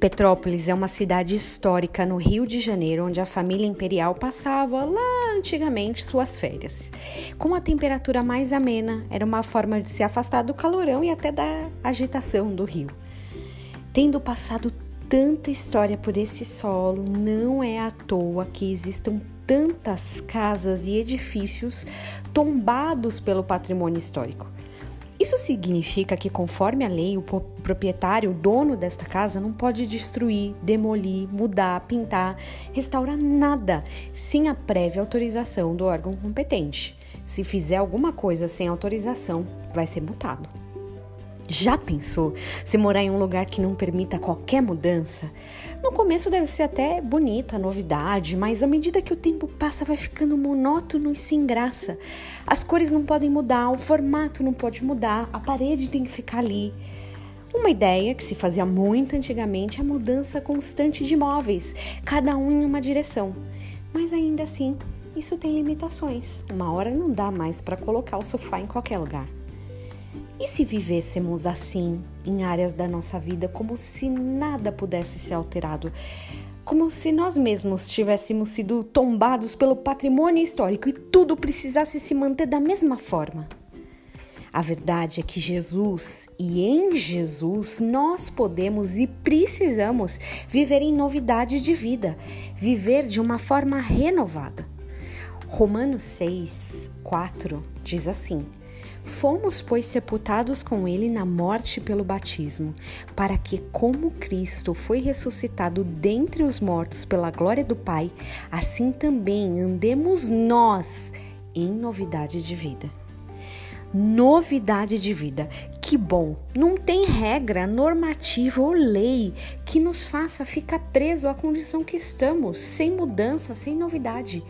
Petrópolis é uma cidade histórica no Rio de Janeiro, onde a família imperial passava lá antigamente suas férias. Com a temperatura mais amena, era uma forma de se afastar do calorão e até da agitação do rio. Tendo passado tanta história por esse solo, não é à toa que existam tantas casas e edifícios tombados pelo patrimônio histórico. Isso significa que, conforme a lei, o proprietário, o dono desta casa, não pode destruir, demolir, mudar, pintar, restaurar nada sem a prévia autorização do órgão competente. Se fizer alguma coisa sem autorização, vai ser multado. Já pensou se morar em um lugar que não permita qualquer mudança? No começo deve ser até bonita a novidade, mas à medida que o tempo passa vai ficando monótono e sem graça. As cores não podem mudar, o formato não pode mudar, a parede tem que ficar ali. Uma ideia que se fazia muito antigamente é a mudança constante de móveis, cada um em uma direção. Mas ainda assim, isso tem limitações. Uma hora não dá mais para colocar o sofá em qualquer lugar. E se vivêssemos assim em áreas da nossa vida como se nada pudesse ser alterado? Como se nós mesmos tivéssemos sido tombados pelo patrimônio histórico e tudo precisasse se manter da mesma forma? A verdade é que Jesus e em Jesus nós podemos e precisamos viver em novidade de vida, viver de uma forma renovada. Romanos 6, 4 diz assim: Fomos, pois, sepultados com ele na morte pelo batismo, para que, como Cristo foi ressuscitado dentre os mortos pela glória do Pai, assim também andemos nós em novidade de vida. Novidade de vida. Que bom! Não tem regra, normativa ou lei que nos faça ficar preso à condição que estamos, sem mudança, sem novidade.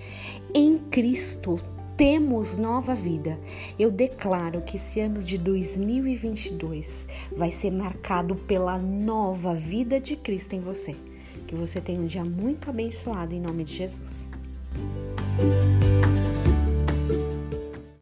Em Cristo temos nova vida. Eu declaro que esse ano de 2022 vai ser marcado pela nova vida de Cristo em você. Que você tenha um dia muito abençoado em nome de Jesus.